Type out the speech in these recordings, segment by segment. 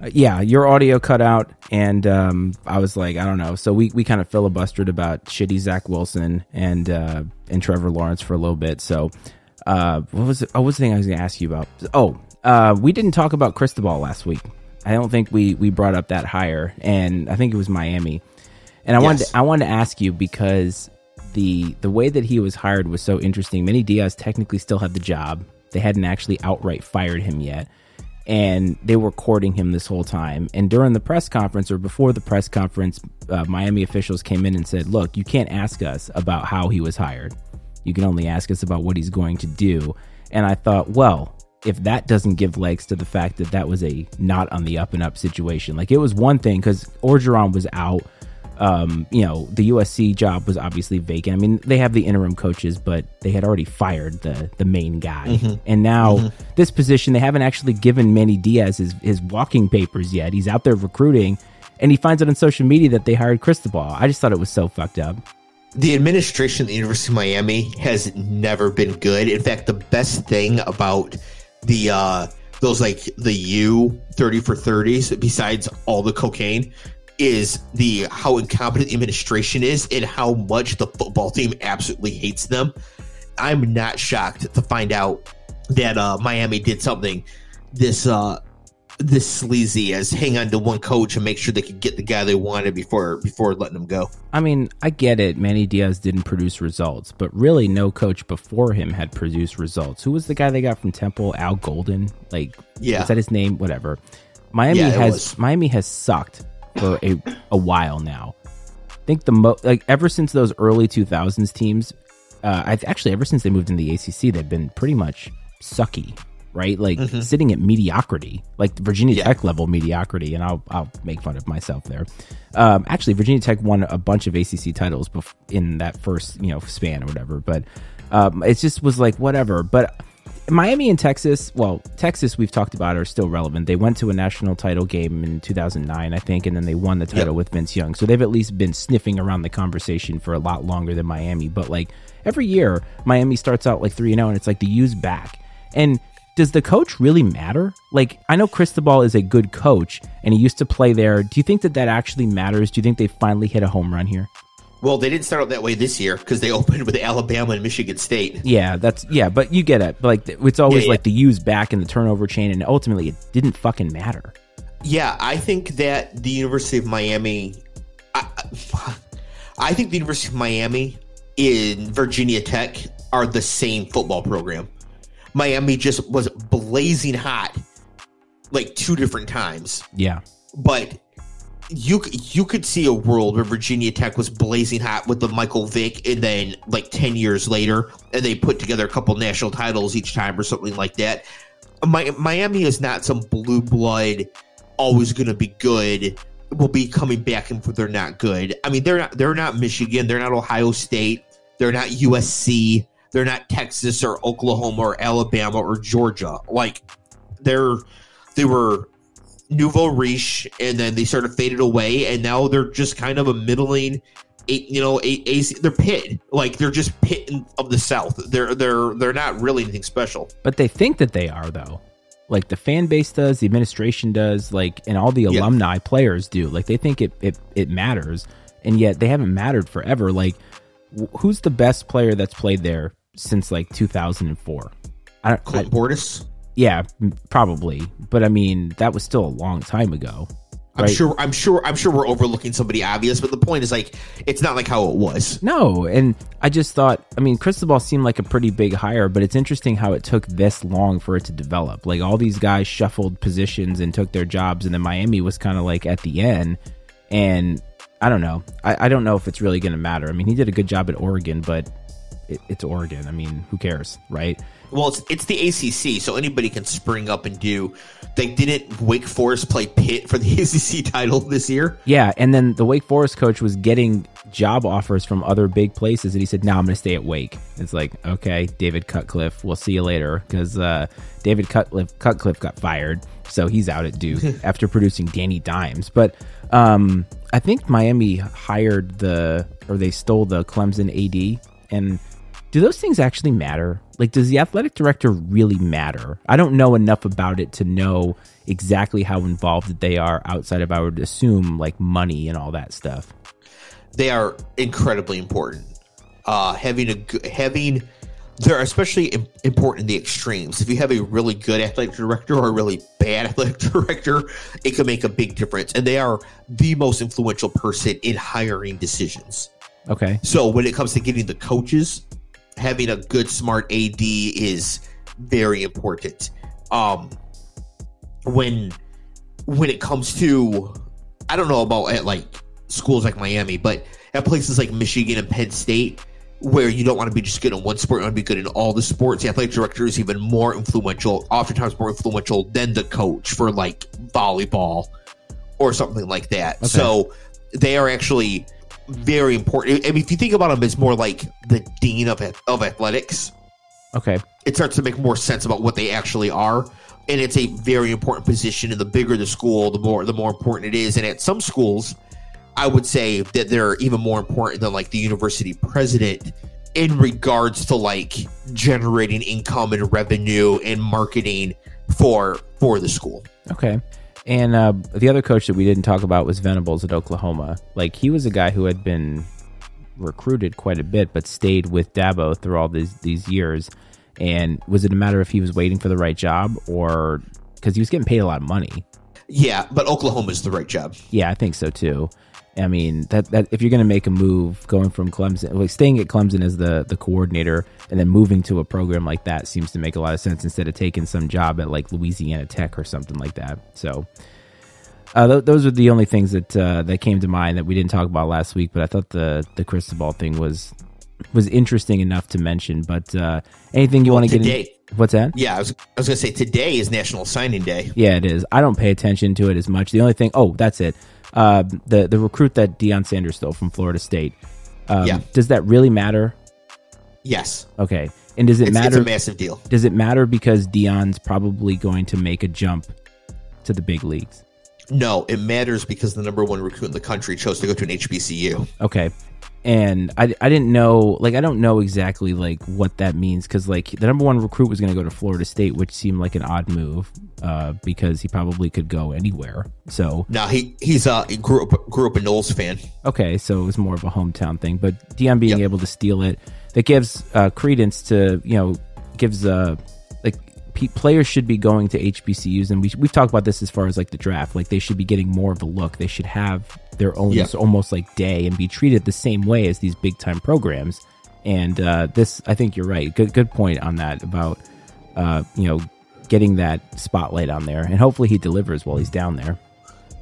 Uh, yeah, your audio cut out, and um, I was like, I don't know. So we, we kind of filibustered about shitty Zach Wilson and uh, and Trevor Lawrence for a little bit. So uh, what was it? Oh, what's the thing I was going to ask you about? Oh, uh, we didn't talk about Cristobal last week. I don't think we we brought up that hire, and I think it was Miami. And I yes. wanted to, I wanted to ask you because the the way that he was hired was so interesting. Manny Diaz technically still had the job. They hadn't actually outright fired him yet. And they were courting him this whole time. And during the press conference or before the press conference, uh, Miami officials came in and said, Look, you can't ask us about how he was hired. You can only ask us about what he's going to do. And I thought, well, if that doesn't give legs to the fact that that was a not on the up and up situation, like it was one thing because Orgeron was out um, you know, the USC job was obviously vacant. I mean, they have the interim coaches, but they had already fired the the main guy. Mm-hmm. And now mm-hmm. this position, they haven't actually given Manny Diaz his, his walking papers yet. He's out there recruiting, and he finds out on social media that they hired Cristobal. I just thought it was so fucked up. The administration at the University of Miami has never been good. In fact, the best thing about the uh, those like the U thirty for thirties, besides all the cocaine, is the how incompetent the administration is and how much the football team absolutely hates them. I'm not shocked to find out that uh, Miami did something this uh, this sleazy as hang on to one coach and make sure they could get the guy they wanted before before letting them go. I mean, I get it. Manny Diaz didn't produce results, but really, no coach before him had produced results. Who was the guy they got from Temple? Al Golden? Like, yeah, is that his name? Whatever. Miami yeah, has. Miami has sucked for a, a while now. I think the mo like ever since those early 2000s teams, uh, I've actually ever since they moved in the ACC, they've been pretty much sucky, right? Like mm-hmm. sitting at mediocrity, like Virginia yeah. Tech level mediocrity, and I'll I'll make fun of myself there. Um, actually, Virginia Tech won a bunch of ACC titles bef- in that first you know span or whatever, but um, it just was like whatever. But Miami and Texas, well, Texas we've talked about are still relevant. They went to a national title game in 2009, I think, and then they won the title yep. with Vince Young. So they've at least been sniffing around the conversation for a lot longer than Miami. But like every year, Miami starts out like 3 0 and it's like the U's back. And does the coach really matter? Like, I know Cristobal is a good coach and he used to play there. Do you think that that actually matters? Do you think they finally hit a home run here? Well, they didn't start out that way this year because they opened with Alabama and Michigan State. Yeah, that's yeah, but you get it. Like it's always yeah, yeah. like the U's back in the turnover chain, and ultimately it didn't fucking matter. Yeah, I think that the University of Miami, I, I think the University of Miami in Virginia Tech are the same football program. Miami just was blazing hot like two different times. Yeah. But you you could see a world where Virginia Tech was blazing hot with the Michael Vick, and then like ten years later, and they put together a couple national titles each time or something like that. My, Miami is not some blue blood, always going to be good. Will be coming back and they're not good. I mean, they're not they're not Michigan, they're not Ohio State, they're not USC, they're not Texas or Oklahoma or Alabama or Georgia. Like they're they were nouveau riche, and then they sort of faded away, and now they're just kind of a middling, you know, a, they're pit like they're just pit of the South. They're they're they're not really anything special. But they think that they are though. Like the fan base does, the administration does, like, and all the alumni yeah. players do. Like they think it, it it matters, and yet they haven't mattered forever. Like, who's the best player that's played there since like 2004? I don't. Clint Bortis. Yeah, probably. But I mean, that was still a long time ago. Right? I'm sure. I'm sure. I'm sure we're overlooking somebody obvious, but the point is like it's not like how it was. No, and I just thought. I mean, Cristobal seemed like a pretty big hire, but it's interesting how it took this long for it to develop. Like all these guys shuffled positions and took their jobs, and then Miami was kind of like at the end. And I don't know. I, I don't know if it's really going to matter. I mean, he did a good job at Oregon, but it, it's Oregon. I mean, who cares, right? Well, it's it's the ACC, so anybody can spring up and do. They didn't Wake Forest play Pitt for the ACC title this year. Yeah, and then the Wake Forest coach was getting job offers from other big places, and he said, "No, I'm going to stay at Wake." It's like, okay, David Cutcliffe, we'll see you later, because uh, David Cutcliffe Cutcliffe got fired, so he's out at Duke after producing Danny Dimes. But um, I think Miami hired the or they stole the Clemson AD and do those things actually matter? Like, does the athletic director really matter? I don't know enough about it to know exactly how involved they are outside of, I would assume, like money and all that stuff. They are incredibly important. Uh, having a having they're especially important in the extremes. If you have a really good athletic director or a really bad athletic director, it can make a big difference. And they are the most influential person in hiring decisions. Okay. So when it comes to getting the coaches, having a good, smart AD is very important. Um, when when it comes to, I don't know about at like schools like Miami, but at places like Michigan and Penn State, where you don't want to be just good in one sport, you want to be good in all the sports. The athletic director is even more influential, oftentimes more influential than the coach for like volleyball or something like that. Okay. So they are actually very important. I mean, if you think about them as more like the dean of of athletics, okay, it starts to make more sense about what they actually are. And it's a very important position. And the bigger the school, the more the more important it is. And at some schools, I would say that they're even more important than like the university president in regards to like generating income and revenue and marketing for for the school. Okay. And uh, the other coach that we didn't talk about was Venables at Oklahoma. Like he was a guy who had been recruited quite a bit, but stayed with Dabo through all these these years. And was it a matter if he was waiting for the right job, or because he was getting paid a lot of money? Yeah, but Oklahoma is the right job. Yeah, I think so too. I mean that that if you're going to make a move, going from Clemson, like staying at Clemson as the the coordinator, and then moving to a program like that seems to make a lot of sense instead of taking some job at like Louisiana Tech or something like that. So. Uh, th- those are the only things that uh, that came to mind that we didn't talk about last week, but I thought the the Cristobal thing was was interesting enough to mention. But uh, anything you well, want to get? In- What's that? Yeah, I was, I was going to say today is National Signing Day. Yeah, it is. I don't pay attention to it as much. The only thing, oh, that's it. Uh, the the recruit that Deion Sanders stole from Florida State. Um, yeah. Does that really matter? Yes. Okay. And does it it's, matter? It's a massive deal. Does it matter because Deion's probably going to make a jump to the big leagues? No, it matters because the number one recruit in the country chose to go to an HBCU. Okay and I, I didn't know like I don't know exactly like what that means because like the number one recruit was going to go to Florida State, which seemed like an odd move uh, because he probably could go anywhere. So no, he he's uh he grew up grew up a Noles fan. Okay, so it was more of a hometown thing, but Deion being yep. able to steal it that gives uh, credence to you know gives uh like players should be going to HBCUs, and we we've talked about this as far as like the draft. Like they should be getting more of a look. They should have their own yeah. almost like day and be treated the same way as these big time programs. And uh, this, I think you're right. Good good point on that about uh, you know getting that spotlight on there, and hopefully he delivers while he's down there.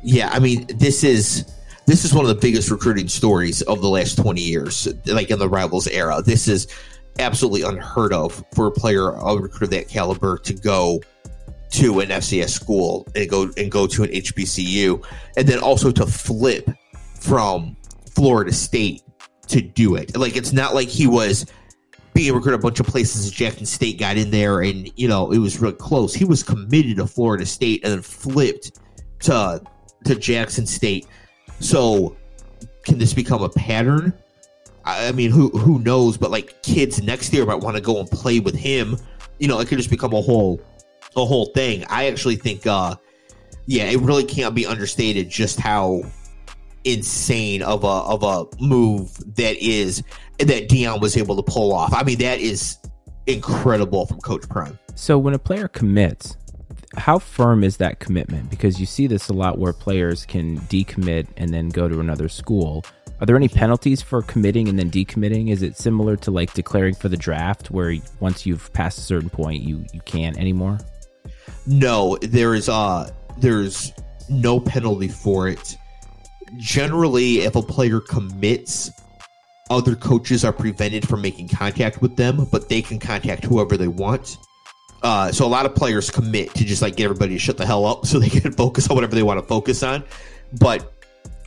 Yeah, I mean this is this is one of the biggest recruiting stories of the last 20 years like in the rivals era this is absolutely unheard of for a player, a recruiter of that caliber, to go to an FCS school and go and go to an HBCU, and then also to flip from Florida State to do it. Like it's not like he was being recruited a bunch of places. Jackson State got in there, and you know it was real close. He was committed to Florida State and then flipped to to Jackson State. So, can this become a pattern? I mean, who who knows? But like kids next year might want to go and play with him. You know, it could just become a whole a whole thing. I actually think, uh, yeah, it really can't be understated just how insane of a of a move that is that Deion was able to pull off. I mean, that is incredible from Coach Prime. So when a player commits, how firm is that commitment? Because you see this a lot where players can decommit and then go to another school. Are there any penalties for committing and then decommitting? Is it similar to like declaring for the draft where once you've passed a certain point you you can't anymore? No, there is uh there's no penalty for it. Generally, if a player commits, other coaches are prevented from making contact with them, but they can contact whoever they want. Uh, so a lot of players commit to just like get everybody to shut the hell up so they can focus on whatever they want to focus on. But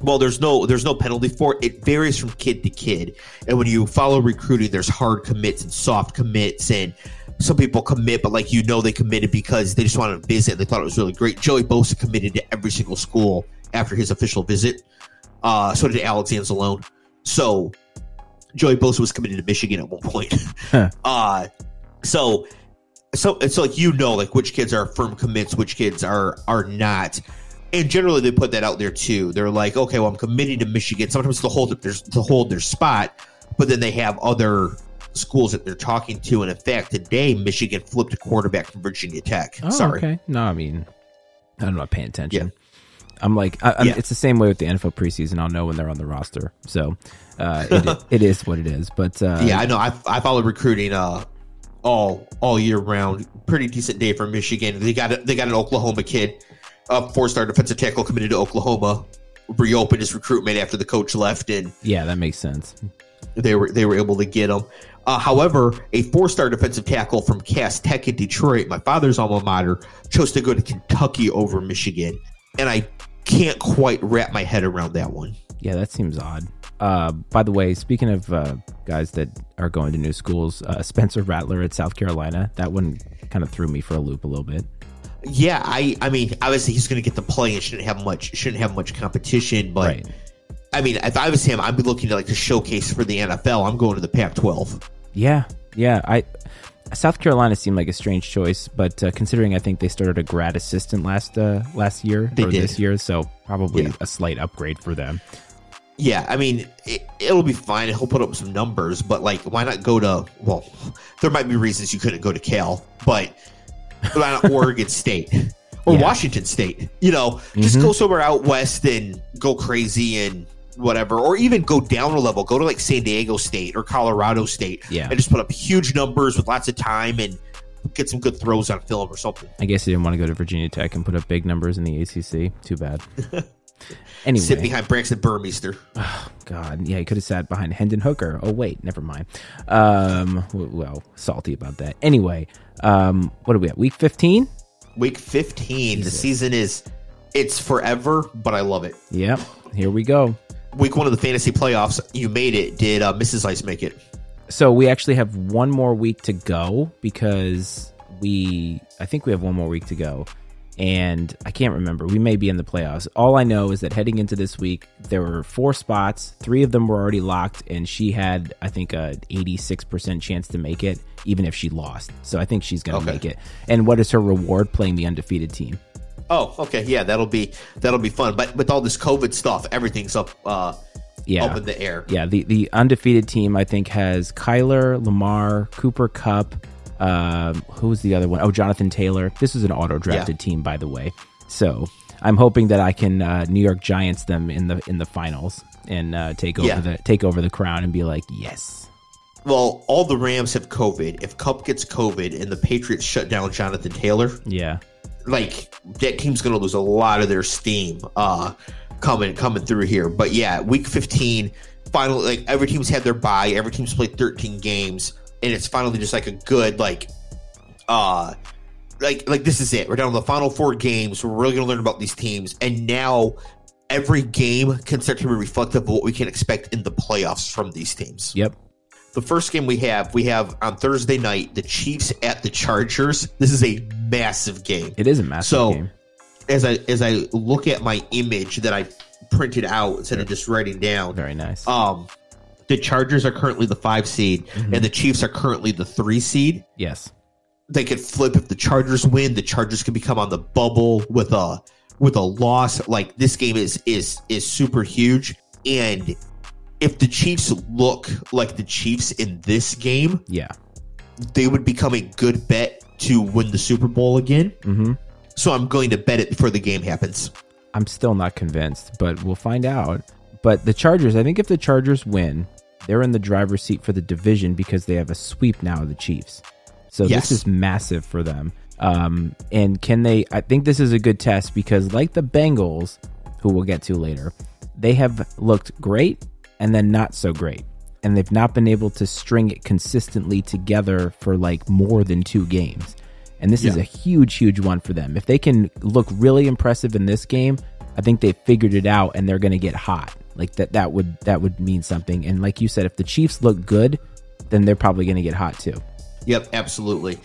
well there's no there's no penalty for it it varies from kid to kid and when you follow recruiting there's hard commits and soft commits and some people commit but like you know they committed because they just wanted to visit they thought it was really great joey bosa committed to every single school after his official visit uh so did alex anzalone so Joey Bosa was committed to Michigan at one point. Huh. uh, so so it's like you know like which kids are firm commits, which kids are are not. And generally they put that out there too. They're like, okay, well I'm committing to Michigan. Sometimes to hold their to hold their spot, but then they have other schools that they're talking to. And in fact, today Michigan flipped a quarterback from Virginia Tech. Oh, Sorry. okay. No, I mean, I'm not paying attention. I'm like, I, I'm, Yeah. it's the same way with the NFL preseason. I'll know when they're on the roster. So uh, it, it is what it is. But uh, yeah, I know. I I follow recruiting uh all all year round. Pretty decent day for Michigan. They got a, they got an Oklahoma kid, a four star defensive tackle committed to Oklahoma. Reopened his recruitment after the coach left, and yeah, that makes sense. they were they were able to get him. Uh, however, a four star defensive tackle from Cass Tech in Detroit, my father's alma mater, chose to go to Kentucky over Michigan, and I can't quite wrap my head around that one. Yeah, that seems odd. Uh, by the way, speaking of uh, guys that are going to new schools, uh, Spencer Rattler at South Carolina, that one kind of threw me for a loop a little bit. Yeah, I I mean, obviously he's going to get the play and shouldn't have much shouldn't have much competition, but Right. I mean, if I was him, I'd be looking to like to showcase for the NFL. I'm going to the Pac-12. Yeah, yeah. I South Carolina seemed like a strange choice, but uh, considering I think they started a grad assistant last uh, last year They or did. this year, so probably Yeah. a slight upgrade for them. Yeah, I mean, it, it'll be fine. He'll put up some numbers, but like, why not go to? Well, there might be reasons you couldn't go to Cal, but why not Oregon State or Yeah. Washington State? You know, just Mhm. go somewhere out west and go crazy and whatever, or even go down a level. Go to like San Diego State or Colorado State, Yeah. and just put up huge numbers with lots of time and get some good throws on film or something. I guess he didn't want to go to Virginia Tech and put up big numbers in the ACC. Too bad. anyway, Sit behind Braxton Burmeister. Oh, God, yeah, he could have sat behind Hendon Hooker. Oh wait, never mind. Um, well, salty about that. Anyway, um, what are we at? Week fifteen. Week 15. The season is it's forever, but I love it. Yep, here we go. Week one of the fantasy playoffs, you made it. Did uh, Mrs. Ice make it? So we actually have one more week to go because we, I think we have one more week to go, and I can't remember. We may be in the playoffs. All I know is that heading into this week, there were four spots. Three of them were already locked, and she had, I think, a eighty-six percent chance to make it, even if she lost. So I think she's going to Okay. make it. And what is her reward? Playing the undefeated team. Oh, okay, yeah, that'll be that'll be fun. But with all this COVID stuff, everything's up uh, Yeah. up in the air. Yeah, the the undefeated team I think has Kyler, Lamar, Cooper Kupp. Um, who's the other one? Oh, Jonathan Taylor. This is an auto drafted team, by the way. So I'm hoping that I can uh, New York Giants them in the in the finals and uh, take over Yeah. the take over the crown and be like, yes, Well, all the Rams have COVID. If Kupp gets COVID and the Patriots shut down Jonathan Taylor, yeah, like that team's going to lose a lot of their steam uh coming coming through here but yeah week 15 finally like every team's had their bye every team's played 13 games and it's finally just like a good like uh like like this is it. We're down to the final four games. We're really going to learn about these teams. And now every game can start to be reflective of what we can expect in the playoffs from these teams. Yep, the first game we have we have on thursday night the chiefs at the chargers. This is a massive game. It is a massive So- game. as I as I look at my image that I printed out instead of just writing down, Very nice. um, the Chargers are currently the five seed, Mhm. and the Chiefs are currently the three seed. yes, They could flip if the Chargers win. The Chargers could become on the bubble with a with a loss. Like this game is is is super huge, and if the Chiefs look like the Chiefs in this game, yeah, they would become a good bet to win the Super Bowl again. hmm So I'm going to bet it before the game happens. I'm still not convinced, but we'll find out. But the Chargers, I think if the Chargers win, they're in the driver's seat for the division because they have a sweep now of the Chiefs. So Yes. this is massive for them. Um, and can they? I think this is a good test because, like the Bengals, who we'll get to later, they have looked great and then not so great. And they've not been able to string it consistently together for like more than two games. And this is a huge, huge one for them. If they can look really impressive in this game, I think they've figured it out and they're going to get hot. Like that, that would that would mean something. And like you said, if the Chiefs look good, then they're probably going to get hot too. Yep, absolutely.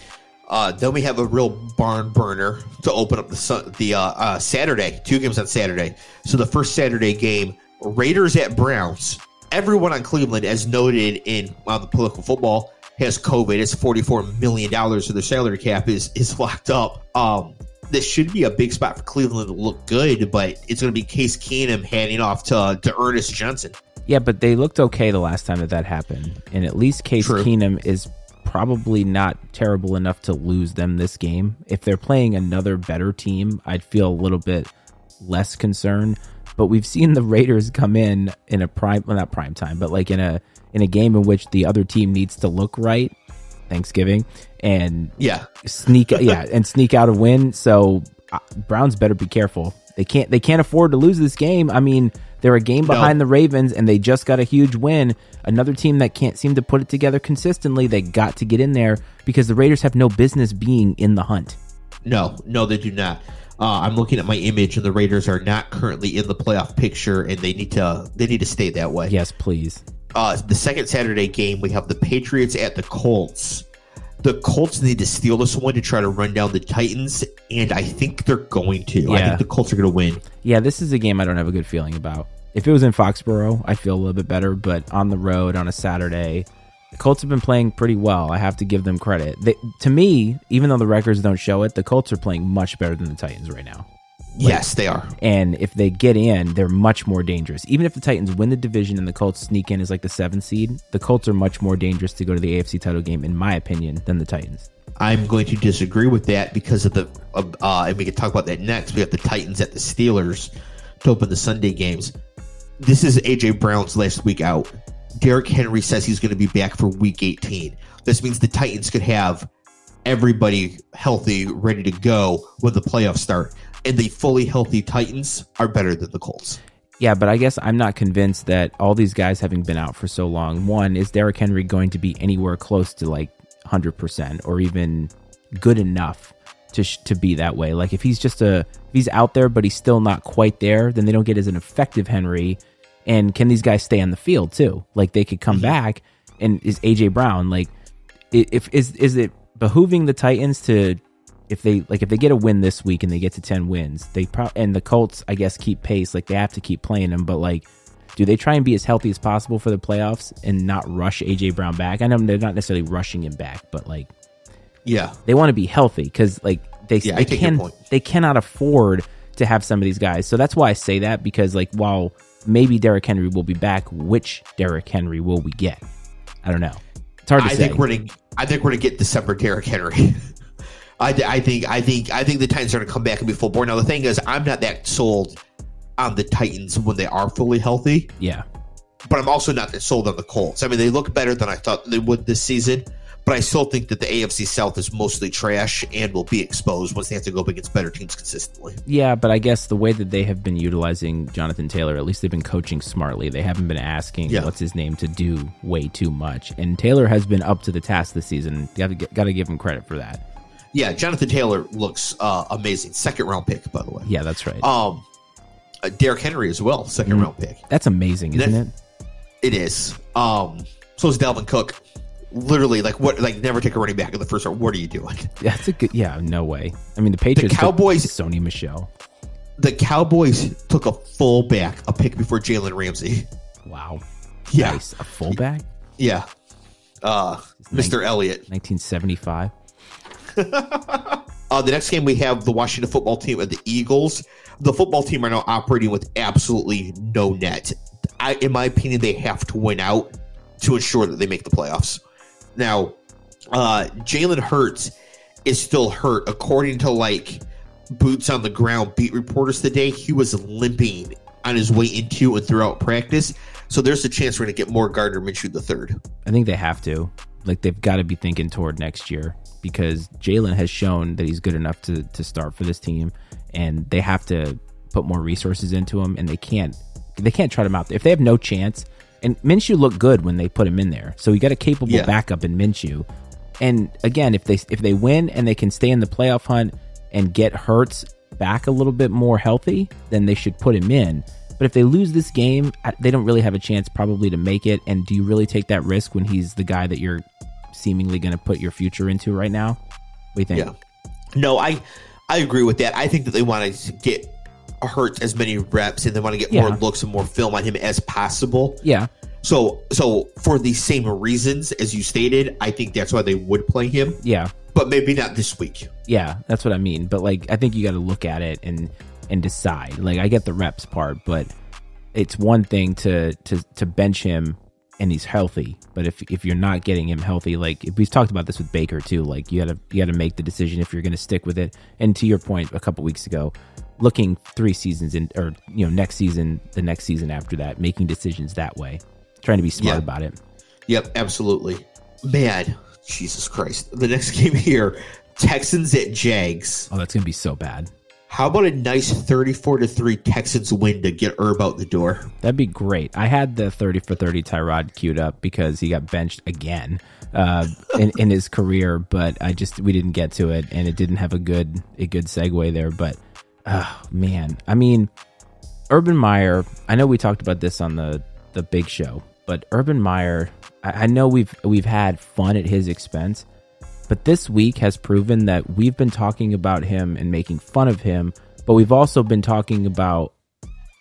Uh, then we have a real barn burner to open up the Sun- the uh, uh, Saturday. Two games on Saturday. So the first Saturday game, Raiders at Browns. everyone on Cleveland, as noted in uh, the political football, has COVID. It's forty-four million dollars of their salary cap is is locked up. Um, this should be a big spot for Cleveland to look good, but it's going to be Case Keenum handing off to to Ernest Johnson. Yeah, but they looked okay the last time that that happened, and at least Case True. Keenum is probably not terrible enough to lose them this game. If they're playing another better team, I'd feel a little bit less concerned. But we've seen the Raiders come in in a prime, well, not prime time, but like in a in a game in which the other team needs to look right, Thanksgiving, and Yeah, sneak yeah and sneak out a win. So uh, browns better be careful. They can't they can't afford to lose this game. I mean they're a game behind the ravens and they just got a huge win. Another team that can't seem to put it together consistently they got to get in there because the raiders have no business being in the hunt. No, no, they do not. Uh, I'm looking at my image, and the Raiders are not currently in the playoff picture, and they need to they need to stay that way. yes please uh, the second Saturday game, we have the Patriots at the Colts. The Colts need to steal this one to try to run down the Titans, and I think they're going to. I think the Colts are going to win. yeah this is a game i don't have a good feeling about if it was in foxborough i'd feel a little bit better but on the road on a saturday the Colts have been playing pretty well. I have to give them credit. They, to me, even though the records don't show it, the Colts are playing much better than the Titans right now. Yes, they are. And if they get in, they're much more dangerous. Even if the Titans win the division and the Colts sneak in as like the seventh seed, the Colts are much more dangerous to go to the AFC title game, in my opinion, than the Titans. I'm going to disagree with that because of the, uh, and we can talk about that next. We have the Titans at the Steelers to open the Sunday games. This is AJ Brown's last week out. Derrick Henry says he's going to be back for week 18. This means the Titans could have everybody healthy, ready to go when the playoffs start. And the fully healthy Titans are better than the Colts. Yeah, but I guess I'm not convinced that all these guys having been out for so long, one, is Derrick Henry going to be anywhere close to like 100% or even good enough to sh- to be that way? Like if he's just a if he's out there but he's still not quite there, then they don't get as an effective Henry. And can these guys stay on the field too? Like they could come mm-hmm. back and is AJ Brown like if is is it behooving the Titans to if they like if they get a win this week and they get to 10 wins they pro- and the colts i guess keep pace like they have to keep playing them but like do they try and be as healthy as possible for the playoffs and not rush aj brown back i know they're not necessarily rushing him back but like Yeah. they want to be healthy because like they, Yeah, they can they cannot afford to have some of these guys so that's why i say that because like while maybe Derrick henry will be back which Derrick henry will we get i don't know it's hard to I say think we're gonna. I think we're gonna get December Derrick Henry. I, I think. I think. I think the Titans are gonna come back and be full bore. Now the thing is, I'm not that sold on the Titans when they are fully healthy, yeah but I'm also not that sold on the Colts. I mean, they look better than I thought they would this season, but I still think that the AFC South is mostly trash and will be exposed once they have to go up against better teams consistently. Yeah, but I guess the way that they have been utilizing Jonathan Taylor, at least they've been coaching smartly. They haven't been asking Yeah. what's his name to do way too much. And Taylor has been up to the task this season. To got to give him credit for that. Yeah, Jonathan Taylor looks uh, amazing. Second round pick, by the way. Yeah, that's right. Um, uh, Derrick Henry as well, 2nd round pick. that's amazing, isn't it? It is. Um, so is Dalvin Cook. Literally, like what? Like never take a running back in the first round. What are you doing? That's a good. Yeah, no way. I mean, the Patriots. took Cowboys- Sony Michel. The Cowboys took a fullback, a pick before Jalen Ramsey. Wow. Yeah, Nice. A fullback. yeah. Uh, Mr. Elliott. 1975. Uh, the next game we have the Washington football team and the Eagles. The football team are now operating with absolutely no net. I, in my opinion, they have to win out to ensure that they make the playoffs. Now, uh, Jalen Hurts is still hurt. According to like boots on the ground beat reporters today, he was limping on his way into and throughout practice. So there's a chance we're going to get more Gardner Minshew the third. I think they have to. Like they've got to be thinking toward next year because Jalen has shown that he's good enough to to start for this team, and they have to put more resources into him. And they can't they can't trot him out there if they have no chance. And Minshew looked good when they put him in there, so you got a capable Yeah. backup in Minshew. And again, if they if they win and they can stay in the playoff hunt and get Hurts back a little bit more healthy, then they should put him in. But if they lose this game, they don't really have a chance probably to make it. And do you really take that risk when he's the guy that you're seemingly going to put your future into right now? What do you think? Yeah. No, I I agree with that. I think that they want to get Hurts as many reps and they want to get more looks and more film on him as possible. Yeah. So, so for the same reasons as you stated, I think that's why they would play him, Yeah, but maybe not this week. yeah, that's what I mean. But like, I think you got to look at it and and decide. Like, I get the reps part, but it's one thing to to to bench him and he's healthy. But if if you're not getting him healthy, like if we've talked about this with Baker too, like you gotta you gotta make the decision if you're gonna stick with it. And to your point, a couple weeks ago, looking three seasons in, or you know, next season, the next season after that, making decisions that way, trying to be smart Yeah. about it. Yep, absolutely. Man, Jesus Christ. The next game here, Texans at Jags. Oh, that's gonna be so bad. How about a nice 34 to 3 Texans win to get Herb out the door? That'd be great. I had the 30 for 30 Tyrod queued up because he got benched again uh, in, in his career, but I just, we didn't get to it and it didn't have a good, a good segue there. But, oh, man. I mean, Urban Meyer, I know we talked about this on the, the big show, but Urban Meyer, I, I know we've, we've had fun at his expense, but this week has proven that we've been talking about him and making fun of him, but we've also been talking about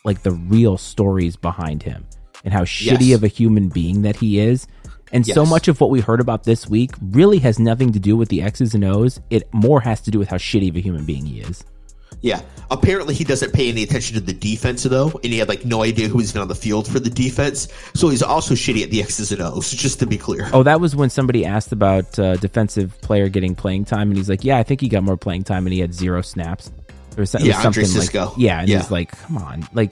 like the real stories behind him and how shitty Yes. of a human being that he is. And so much of what we heard about this week really has nothing to do with the X's and O's. It more has to do with how shitty of a human being he is. Yeah. Apparently, he doesn't pay any attention to the defense, though, and he had like no idea who was on the field for the defense. So he's also shitty at the X's and O's, just to be clear. Oh, that was when somebody asked about uh, defensive player getting playing time, and he's like, "Yeah, I think he got more playing time, and he had zero snaps." Or so- Yeah, Andre something like, yeah, and Yeah. he's like, "Come on, like,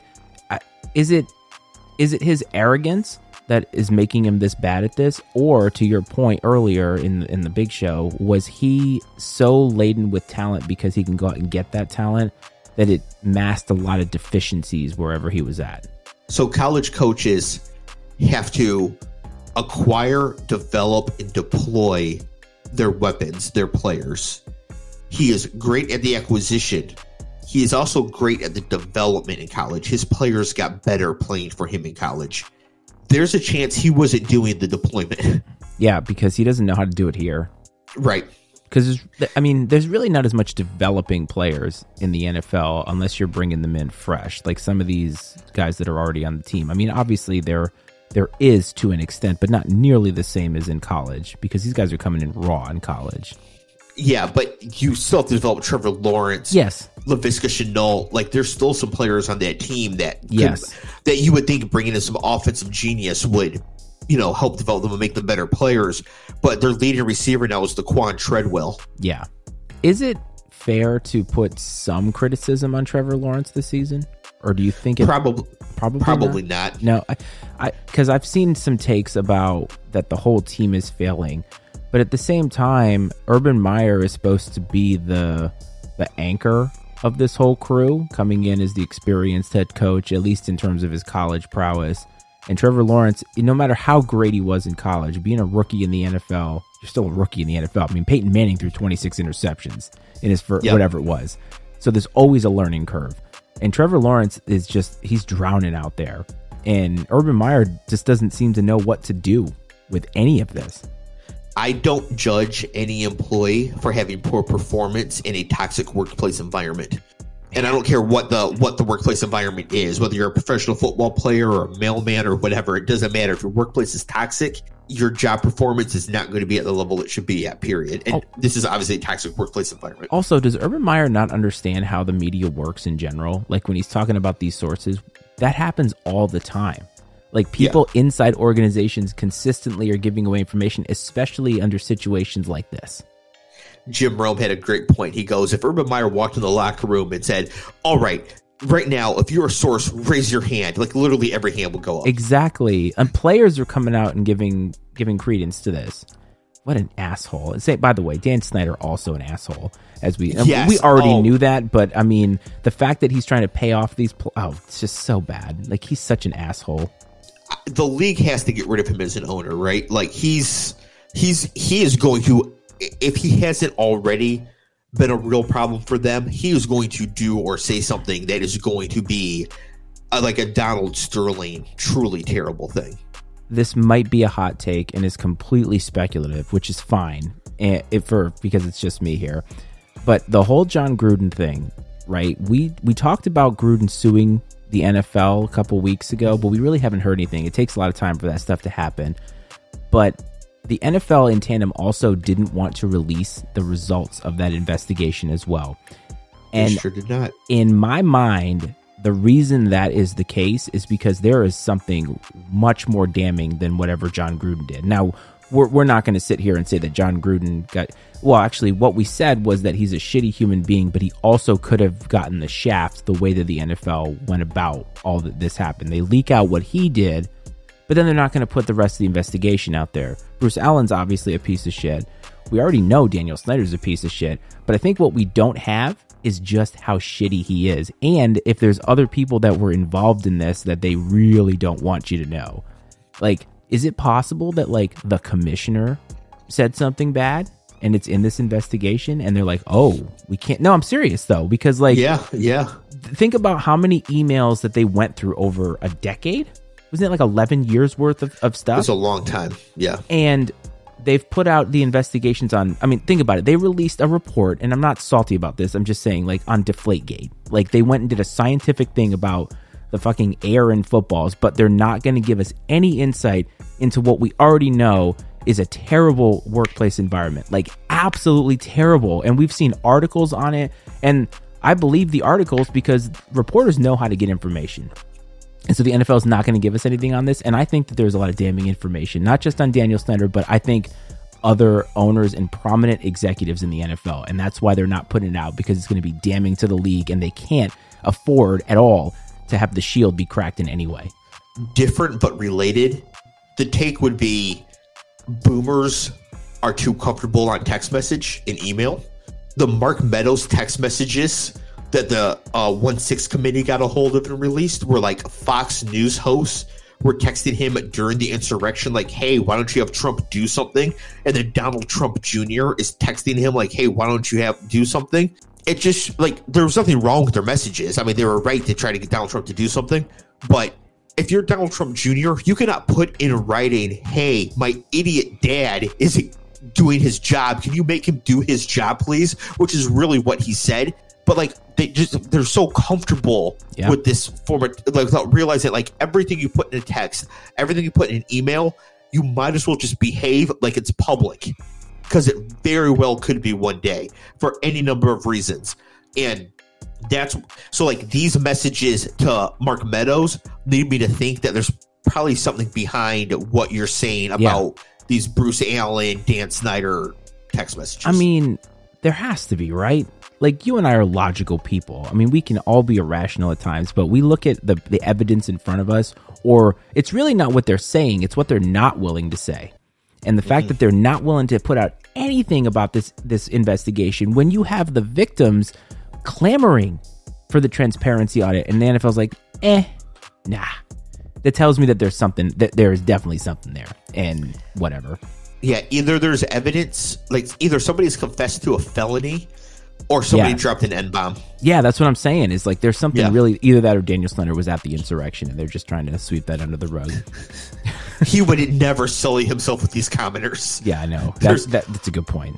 I, is it is it his arrogance that is making him this bad at this, or to your point earlier in in the big show, was he so laden with talent because he can go out and get that talent that it masked a lot of deficiencies wherever he was at?" So college coaches have to acquire, develop, and deploy their weapons, their players. He is great at the acquisition. He is also great at the development in college. His players got better playing for him in college. There's a chance he wasn't doing the deployment. Yeah, because he doesn't know how to do it here. right. because I mean, there's really not as much developing players in the NFL unless you're bringing them in fresh, like some of these guys that are already on the team. I mean, obviously there there is to an extent, but not nearly the same as in college because these guys are coming in raw in college. Yeah, but you still have to develop Trevor Lawrence. Yes, Laviska Shenault, like there's still some players on that team that could- Yes. that you would think bringing in some offensive genius would, you know, help develop them and make them better players. But their leading receiver now is Laquon Treadwell. yeah. Is it fair to put some criticism on Trevor Lawrence this season, or do you think it Probably, probably probably not? not. No, I, because I've seen some takes about that the whole team is failing, but at the same time, Urban Meyer is supposed to be the the anchor of this whole crew, coming in as the experienced head coach, at least in terms of his college prowess. And Trevor Lawrence, no matter how great he was in college, being a rookie in the NFL, you're still a rookie in the NFL. I mean, Peyton Manning threw 26 interceptions in his first, Yep. whatever it was. So there's always a learning curve. And Trevor Lawrence is just, he's drowning out there. And Urban Meyer just doesn't seem to know what to do with any of this. I don't judge any employee for having poor performance in a toxic workplace environment. And I don't care what the what the workplace environment is, whether you're a professional football player or a mailman or whatever, it doesn't matter. If your workplace is toxic, your job performance is not going to be at the level it should be at, period. And Oh. this is obviously a toxic workplace environment. Also, does Urban Meyer not understand how the media works in general? Like when he's talking about these sources, that happens all the time. Like people inside organizations consistently are giving away information, especially under situations like this. Jim Rome had a great point. He goes, if Urban Meyer walked in the locker room and said, All right, right now, if you're a source, raise your hand, like literally every hand will go up. Exactly. And players are coming out and giving giving credence to this. What an asshole. And say by the way, Dan Snyder also an asshole. As we Yes. we already Oh. knew that, but I mean, the fact that he's trying to pay off these pl- oh, it's just so bad. Like he's such an asshole. The league has to get rid of him as an owner, right? Like he's he's he is going to if he hasn't already been a real problem for them, he is going to do or say something that is going to be uh, like a Donald Sterling truly terrible thing. this might be a hot take and is completely speculative, which is fine eh, if for because it's just me here. But the whole Jon Gruden thing, right? We we talked about Gruden suing the NFL a couple weeks ago, but we really haven't heard anything. It takes a lot of time for that stuff to happen. But the NFL in tandem also didn't want to release the results of that investigation as well. And sure did not. in my mind, the reason that is the case is because there is something much more damning than whatever Jon Gruden did. Now, we're, we're not going to sit here and say that Jon Gruden got. Well, actually, what we said was that he's a shitty human being, but he also could have gotten the shaft the way that the NFL went about all that this happened. They leak out what he did, but then they're not going to put the rest of the investigation out there. Bruce Allen's obviously a piece of shit. We already know Daniel Snyder's a piece of shit, but I think what we don't have is just how shitty he is. And if there's other people that were involved in this that they really don't want you to know. Like, is it possible that like the commissioner said something bad and it's in this investigation and they're like, "Oh, we can't." No, I'm serious though because like Yeah, yeah. think about how many emails that they went through over a decade. Wasn't it like 11 years worth of, of stuff? It's a long time. Yeah. and they've put out the investigations on i mean think about it they released a report and i'm not salty about this i'm just saying like on deflategate like they went and did a scientific thing about the fucking air in footballs but they're not going to give us any insight into what we already know is a terrible workplace environment like absolutely terrible and we've seen articles on it and i believe the articles because reporters know how to get information and so the NFL is not going to give us anything on this. And I think that there's a lot of damning information, not just on Daniel Snyder, but I think other owners and prominent executives in the NFL. And that's why they're not putting it out because it's going to be damning to the league and they can't afford at all to have the shield be cracked in any way. Different but related. The take would be boomers are too comfortable on text message and email. The Mark Meadows text messages that the uh, 1 6 committee got a hold of and released were like Fox News hosts were texting him during the insurrection, like, hey, why don't you have Trump do something? And then Donald Trump Jr. is texting him, like, hey, why don't you have do something? It just like there was nothing wrong with their messages. I mean, they were right to try to get Donald Trump to do something, but if you're Donald Trump Jr., you cannot put in writing, hey, my idiot dad is doing his job. Can you make him do his job, please? Which is really what he said. But like they just they're so comfortable Yeah. with this format, like without realizing like everything you put in a text, everything you put in an email, you might as well just behave like it's public. Because it very well could be one day for any number of reasons. And that's so like these messages to Mark Meadows lead me to think that there's probably something behind what you're saying about these Bruce Allen, Dan Snyder text messages. I mean, there has to be, right? Like you and I are logical people. I mean, we can all be irrational at times, but we look at the the evidence in front of us, or it's really not what they're saying; it's what they're not willing to say. And the fact that they're not willing to put out anything about this this investigation, when you have the victims clamoring for the transparency audit, and the NFL's like, eh, nah. That tells me that there's something that there is definitely something there, and whatever. yeah, either there's evidence, like either somebody's confessed to a felony, or somebody Yeah. dropped an N bomb. Yeah, that's what I'm saying. Is like there's something Yeah. really either that or Daniel Slender was at the insurrection and they're just trying to sweep that under the rug. he would never sully himself with these commenters. Yeah, I know. That's that, that's a good point.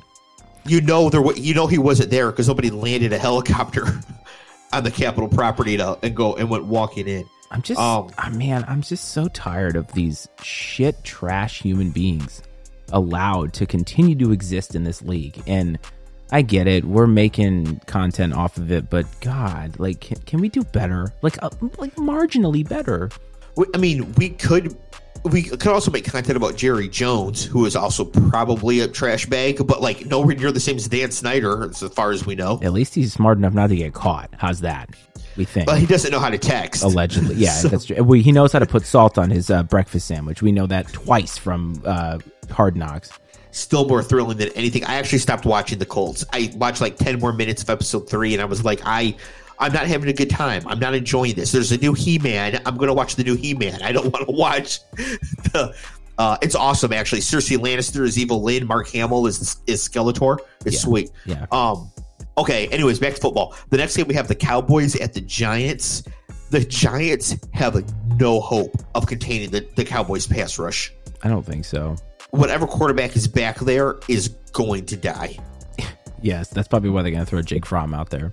You know there, you know he wasn't there because somebody landed a helicopter on the Capitol property to, and go and went walking in. I'm just, Um, ah, man, I'm just so tired of these shit trash human beings allowed to continue to exist in this league. And I get it, we're making content off of it, but God, like, can, can we do better? Like, uh, like marginally better. I mean, we could we could also make content about Jerry Jones, who is also probably a trash bag, but like nowhere near the same as Dan Snyder, as far as we know. At least he's smart enough not to get caught. How's that? We think. But he doesn't know how to text. Allegedly, yeah, So- that's true. We, he knows how to put salt on his uh, breakfast sandwich. We know that twice from uh, Hard Knocks. Still more thrilling than anything. I actually stopped watching the Colts. I watched like ten more minutes of episode three, and I was like, I. I'm not having a good time. I'm not enjoying this. There's a new He-Man. I'm going to watch the new He-Man. I don't want to watch the. Uh, it's awesome, actually. Cersei Lannister is Evil-Lyn. Mark Hamill is is Skeletor. It's Yeah. sweet. Yeah. Um. Okay. Anyways, back to football. The next game we have the Cowboys at the Giants. The Giants have no hope of containing the, the Cowboys pass rush. I don't think so. Whatever quarterback is back there is going to die. Yes, that's probably why they're going to throw Jake Fromm out there.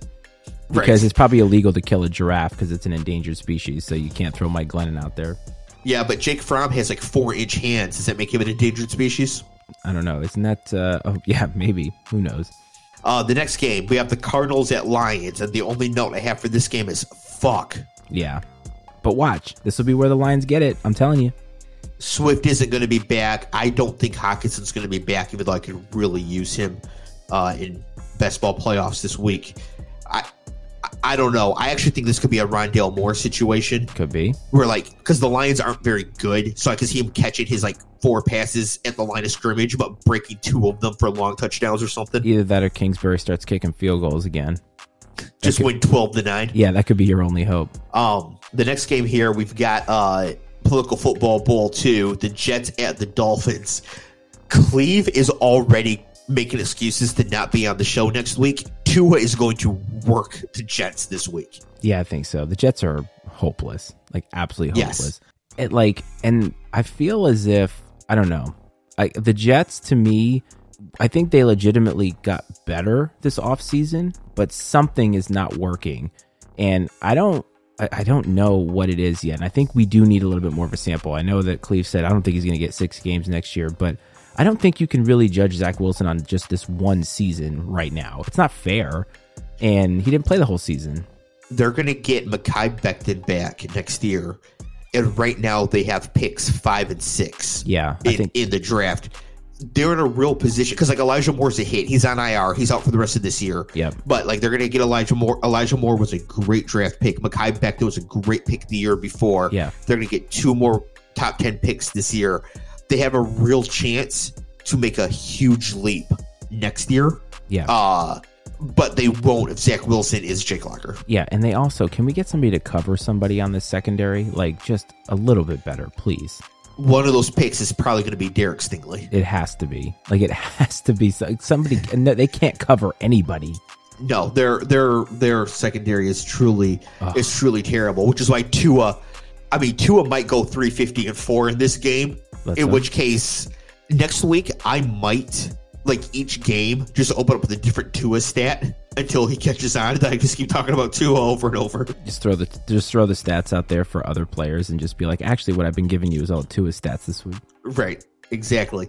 because Right. it's probably illegal to kill a giraffe because it's an endangered species. So you can't throw Mike Glennon out there. Yeah, but Jake Fromm has like four inch hands. Does that make him an endangered species? I don't know. Isn't that? Uh, oh yeah, maybe. Who knows? Uh, the next game, we have the Cardinals at Lions, and the only note I have for this game is fuck. Yeah, but watch. This will be where the Lions get it. I'm telling you. Swift isn't going to be back. I don't think Hockenson's going to be back, even though I could really use him uh, in best ball playoffs this week. I, I don't know. I actually think this could be a Rondale Moore situation Could be. where, like, because the Lions aren't very good, so I could see him catching his like four passes at the line of scrimmage, but breaking two of them for long touchdowns or something. Either that or Kingsbury starts kicking field goals again. Just win twelve to nine. Yeah, that could be your only hope. Um, the next game here, we've got uh political football bowl two, the Jets at the Dolphins. Cleve is already making excuses to not be on the show next week. Tua is going to work the Jets this week. Yeah, I think so. The Jets are hopeless, like absolutely Yes. hopeless. It like, and I feel as if I don't know. I, the Jets, to me, I think they legitimately got better this offseason, but something is not working, and I don't. I, I don't know what it is yet. And I think we do need a little bit more of a sample. I know that Cleve said I don't think he's going to get six games next year, but I don't think you can really judge Zach Wilson on just this one season right now. It's not fair. And he didn't play the whole season. They're going to get Mekhi Becton back next year. And right now they have picks five and six. Yeah, in, think in the draft. They're in a real position because like Elijah Moore's a hit. He's on IR. He's out for the rest of this year. Yep. But like they're gonna get Elijah Moore. Elijah Moore was a great draft pick. Mekhi Becton was a great pick the year before. Yeah. They're gonna get two more top ten picks this year. They have a real chance to make a huge leap next year. yeah. Uh but they won't if Zach Wilson is Jake Locker. Yeah, and they also can we get somebody to cover somebody on the secondary, like just a little bit better, please. One of those picks is probably going to be Derek Stingley. It has to be like it has to be somebody. No, they can't cover anybody. No, their their their secondary is truly Ugh. is truly terrible, which is why Tua I mean Tua might go 350 and 4 in this game, Let's in hope. which case next week I might like each game just open up with a different Tua stat until he catches on and I just keep talking about Tua over and over. Just throw the just throw the stats out there for other players and just be like, actually, what I've been giving you is all Tua stats this week. Right, exactly.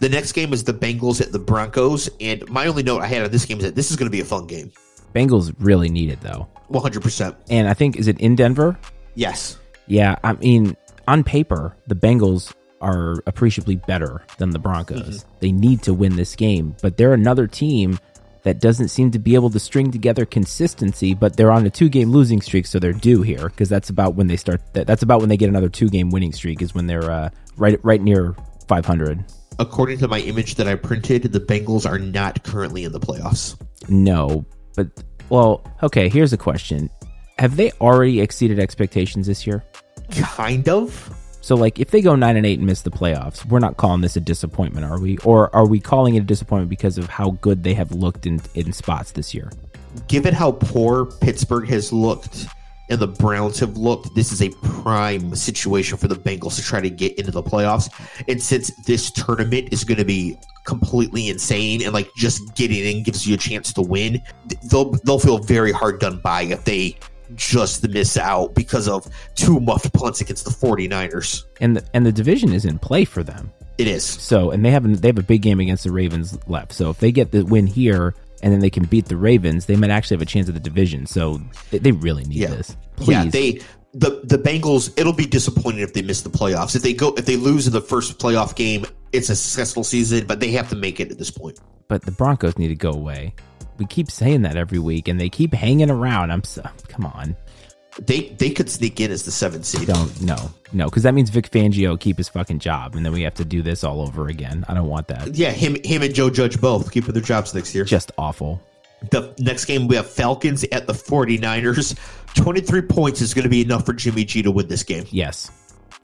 The next game is the Bengals at the Broncos, and my only note I had on this game is that this is going to be a fun game. Bengals really need it though, 100%. and I think is it in Denver? Yes. Yeah, I mean, on paper, the Bengals are appreciably better than the Broncos. Mm-hmm. They need to win this game, but they're another team that doesn't seem to be able to string together consistency, but they're on a two-game losing streak, so they're due here because that's about when they start that's about when they get another two-game winning streak is when they're uh, right right near 500. According to my image that I printed, the Bengals are not currently in the playoffs. No, but well, okay, here's a question. Have they already exceeded expectations this year? Kind of. So, like, if they go nine and eight and miss the playoffs, we're not calling this a disappointment, are we? Or are we calling it a disappointment because of how good they have looked in in spots this year? Given how poor Pittsburgh has looked and the Browns have looked, this is a prime situation for the Bengals to try to get into the playoffs. And since this tournament is going to be completely insane and like just getting in gives you a chance to win, they'll they'll feel very hard done by if they just miss out because of two muffed punts against the 49ers. And the, and the division is in play for them. It is. So, and they have they have a big game against the Ravens left. So, if they get the win here and then they can beat the Ravens, they might actually have a chance at the division. So, they, they really need Yeah. this. Please. Yeah, they the the Bengals. It'll be disappointing if they miss the playoffs. If they go if they lose in the first playoff game, it's a successful season. But they have to make it at this point. but the Broncos need to go away. We keep saying that every week, and they keep hanging around. I'm so come on. They they could sneak in as the seventh seed. Don't no no because that means Vic Fangio keep his fucking job, and then we have to do this all over again. I don't want that. Yeah, him him and Joe Judge both keeping their jobs next year. Just awful. The next game we have Falcons at the 49ers. 23 points is going to be enough for Jimmy G to win this game. Yes,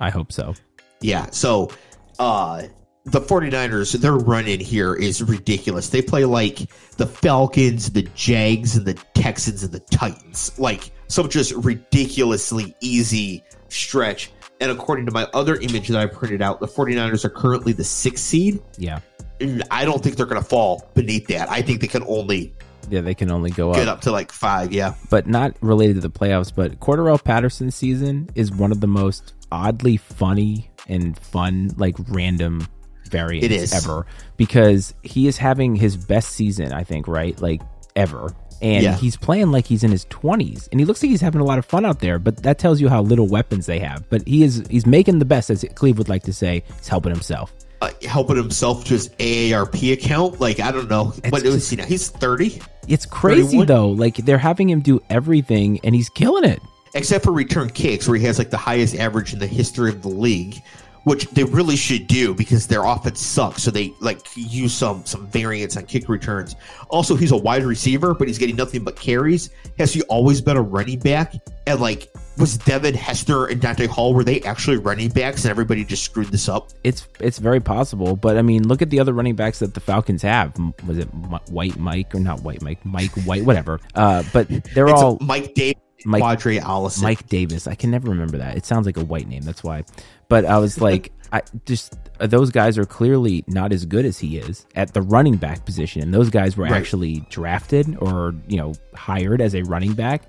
I hope so. Yeah. So, uh, the 49ers, their run in here is ridiculous. They play like the Falcons, the Jags, and the Texans and the Titans. Like some just ridiculously easy stretch. And according to my other image that I printed out, the 49ers are currently the sixth seed. Yeah, And I don't think they're going to fall beneath that. I think they can only Yeah, they can only go Get up. up to like five. Yeah. But not related to the playoffs. But Cordarrelle Patterson's season is one of the most oddly funny and fun, like random variants It is. ever because he is having his best season, I think, right? Like ever. And Yeah. he's playing like he's in his 20s and he looks like he's having a lot of fun out there, but that tells you how little weapons they have. But he is he's making the best as Cleve would like to say, he's helping himself. Uh, helping himself to his AARP account. Like, I don't know. It's What is he now? He's 30, It's crazy 31? though. Like they're having him do everything and he's killing it. except for return kicks, where he has like the highest average in the history of the league, which they really should do because their offense sucks. So they like use some some variance on kick returns. Also, he's a wide receiver, but he's getting nothing but carries. Has he always been a running back? And like, was Devin Hester and Dante Hall were they actually running backs, and everybody just screwed this up? It's it's very possible, but I mean, look at the other running backs that the Falcons have. Was it White Mike or not White Mike? Mike White, whatever. Uh, but they're It's all Mike Davis, Mike- Allison. Mike Davis. I can never remember that. It sounds like a white name. That's why. But I was like, I just uh, those guys are clearly not as good as he is at the running back position, and those guys were Right. actually drafted or you know hired as a running back.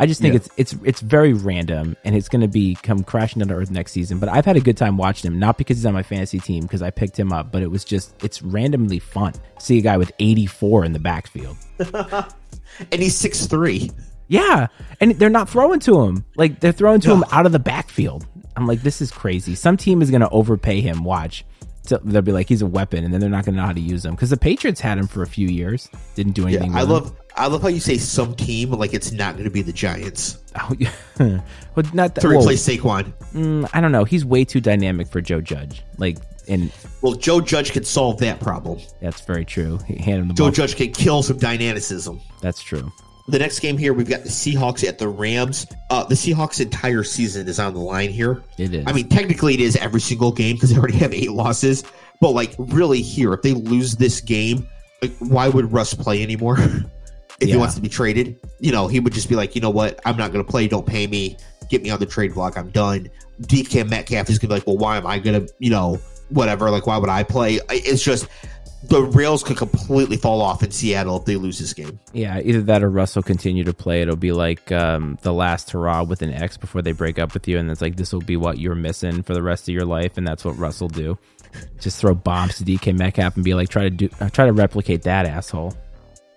I just think Yeah. it's it's it's very random, and it's going to be come crashing down to earth next season. But I've had a good time watching him, not because he's on my fantasy team because I picked him up, but it was just it's randomly fun. See a guy with 84 in the backfield. and he's six three. Yeah, and they're not throwing to him. Like they're throwing to him out of the backfield. I'm like, this is crazy. Some team is going to overpay him. Watch. So they'll be like, he's a weapon, and then they're not going to know how to use him because the Patriots had him for a few years, didn't do Yeah, anything. I with him. love I love how you say some team like it's not going to be the Giants Oh, yeah. but not that. to well, replace Saquon. mm, I don't know. He's way too dynamic for Joe Judge. Like, and Well, Joe Judge can solve that problem. that's very true. Hand him the Joe ball. Judge can kill some dynamicism. That's true. The next game here, we've got the Seahawks at the Rams. Uh, the Seahawks' entire season is on the line here. It is. I mean, technically, it is every single game because they already have eight losses. But like, really, here, if they lose this game, like, why would Russ play anymore? if he wants to be traded, you know, he would just be like, you know what, I'm not going to play. Don't pay me. Get me on the trade block. I'm done. DK Metcalf is going to be like, well, why am I going to, you know, whatever? Like, why would I play? It's just the rails could completely fall off in Seattle if they lose this game. Yeah, either that or Russ will continue to play. It'll be like um, the last hurrah with an X before they break up with you, and it's like this will be what you're missing for the rest of your life, and that's what Russ will do. Just throw bombs to DK Metcalf and be like, try to do, uh, try to replicate that asshole.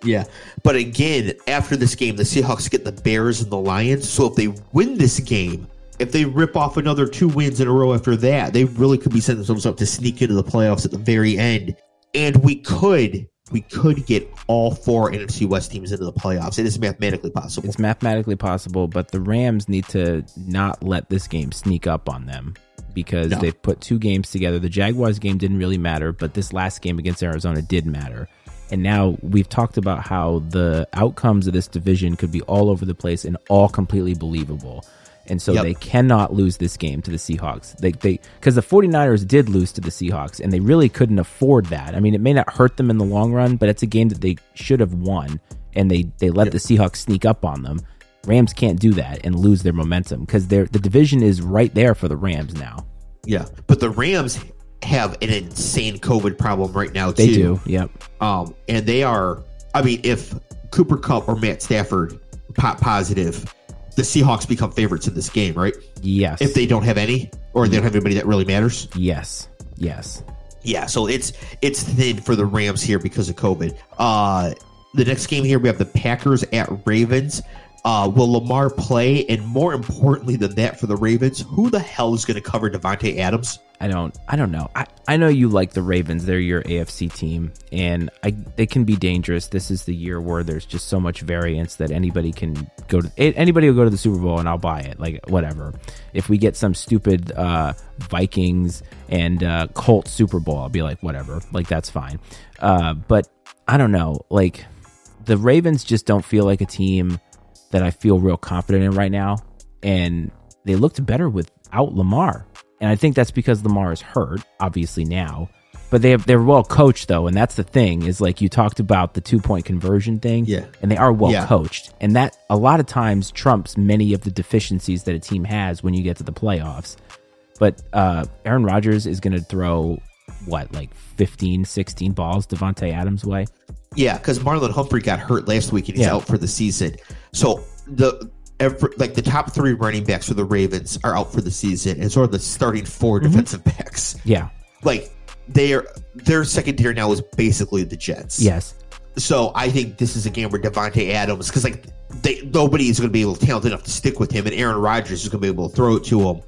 Yeah. But again, after this game, the Seahawks get the Bears and the Lions. So if they win this game, if they rip off another two wins in a row after that, they really could be setting themselves up to sneak into the playoffs at the very end. And we could we could get all four NFC West teams into the playoffs. It is mathematically possible. It's mathematically possible, but the Rams need to not let this game sneak up on them because No. they've put two games together. The Jaguars game didn't really matter, but this last game against Arizona did matter. And now we've talked about how the outcomes of this division could be all over the place and all completely believable. And so Yep. they cannot lose this game to the Seahawks. They they cuz the 49ers did lose to the Seahawks and they really couldn't afford that. I mean, it may not hurt them in the long run, but it's a game that they should have won and they they let the Seahawks sneak up on them. Rams can't do that and lose their momentum cuz the division is right there for the Rams now. yeah. But the Rams have an insane COVID problem right now They too. do. Yep. Um, and they are, I mean, if Cooper Kupp or Matt Stafford pop positive, the Seahawks become favorites in this game, right? Yes. If they don't have any, or they don't have anybody that really matters. yes. Yes. Yeah, so it's it's thin for the Rams here because of COVID. Uh, the next game here we have the Packers at Ravens. Uh, will Lamar play? And more importantly than that, for the Ravens, who the hell is going to cover Davante Adams? I don't I don't know. I, I know you like the Ravens. They're your AFC team and I they can be dangerous. This is the year where there's just so much variance that anybody can go to anybody will go to the Super Bowl and I'll buy it. Like whatever. If we get some stupid uh Vikings and uh Colts Super Bowl, I'll be like whatever. Like that's fine. Uh but I don't know. Like the Ravens just don't feel like a team that I feel real confident in right now. And they looked better without Lamar. And I think that's because Lamar is hurt, obviously now. But they have, they're well coached though, and that's the thing is like you talked about the two point conversion thing, Yeah. and they are well Yeah. coached, and that a lot of times trumps many of the deficiencies that a team has when you get to the playoffs. But uh, Aaron Rodgers is going to throw what, like 15, 16 balls Davante Adams' way. Yeah, because Marlon Humphrey got hurt last week and he's Yeah. out for the season. So the every, like the top three running backs for the Ravens are out for the season, and so are the starting 4 Mm-hmm. defensive backs. Yeah. Like they're their their secondary now is basically the Jets. Yes. So I think this is a game where Davante Adams, because like they, nobody is going to be able talented enough to stick with him, and Aaron Rodgers is going to be able to throw it to him.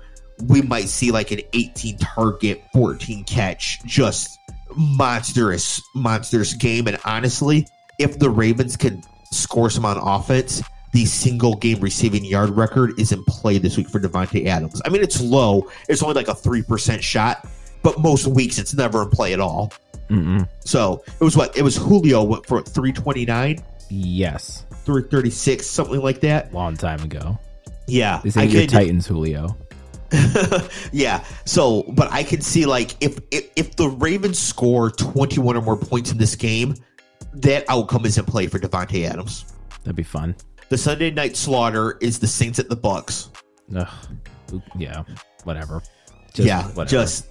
We might see like an 18 target, 14 catch, just monstrous, monstrous game. And honestly, if the Ravens can score some on offense, the single game receiving yard record is in play this week for Davante Adams. I mean, it's low; it's only like a three percent shot, but most weeks it's never in play at all. Mm-mm. So it was what it was. Julio went for three twenty nine, Yes. three thirty six, something like that. Long time ago. Yeah, This I ain't your Titans, Julio. yeah. So, but I can see like if, if if the Ravens score twenty one or more points in this game, that outcome is in play for Devontae Adams. That'd be fun. The Sunday night slaughter is the Saints at the Bucks. Ugh. Yeah. Whatever. Just yeah, whatever. just.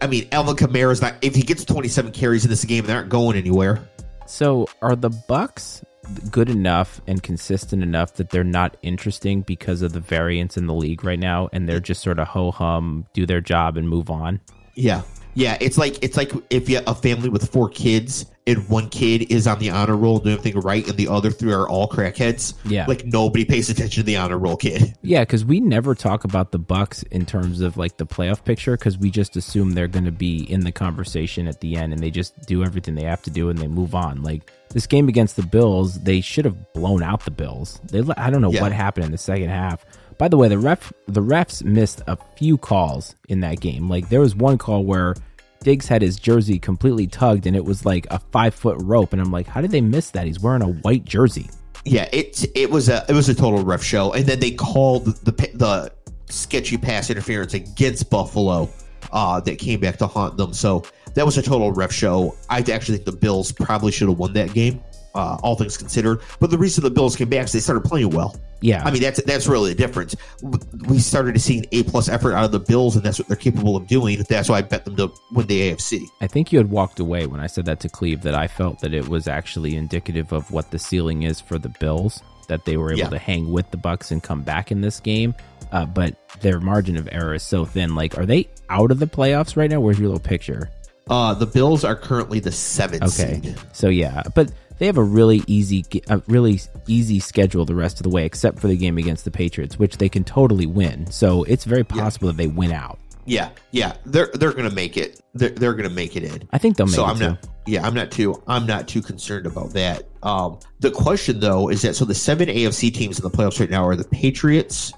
I mean, Alvin Kamara's not. If he gets twenty seven carries in this game, they aren't going anywhere. So are the Bucks good enough and consistent enough that they're not interesting because of the variance in the league right now, and they're just sort of ho hum, do their job, and move on? Yeah. Yeah, it's like it's like if you have a family with four kids and one kid is on the honor roll doing everything right and the other three are all crackheads. Yeah. Like nobody pays attention to the honor roll kid. Yeah, because we never talk about the Bucks in terms of like the playoff picture because we just assume they're going to be in the conversation at the end, and they just do everything they have to do and they move on. Like this game against the Bills, they should have blown out the Bills. They, I don't know Yeah. what happened in the second half. By the way, the ref, the refs missed a few calls in that game. Like there was one call where Diggs had his jersey completely tugged, and it was like a five foot rope, and I'm like, how did they miss that? He's wearing a white jersey. Yeah, it it was a it was a total ref show, and then they called the the sketchy pass interference against Buffalo uh, that came back to haunt them. So that was a total ref show. I actually think the Bills probably should have won that game, uh, all things considered. But the reason the Bills came back is they started playing well. Yeah, I mean, that's that's really the difference. We started to see an A plus effort out of the Bills, and that's what they're capable of doing. That's why I bet them to win the AFC. I think you had walked away when I said that to Cleve that I felt that it was actually indicative of what the ceiling is for the Bills that they were able Yeah. to hang with the Bucks and come back in this game. Uh, but their margin of error is so thin. Like, are they out of the playoffs right now? Where's your little picture? Uh, the Bills are currently the seventh Okay, seed. so yeah, but they have a really easy, a really easy schedule the rest of the way, except for the game against the Patriots, which they can totally win. So it's very possible that they win out. Yeah, yeah, they're they're gonna make it. They're they're gonna make it in. I think they'll make it. so it I'm too. not. Yeah, I'm not too. I'm not too concerned about that. Um, the question though is that so the seven AFC teams in the playoffs right now are the Patriots,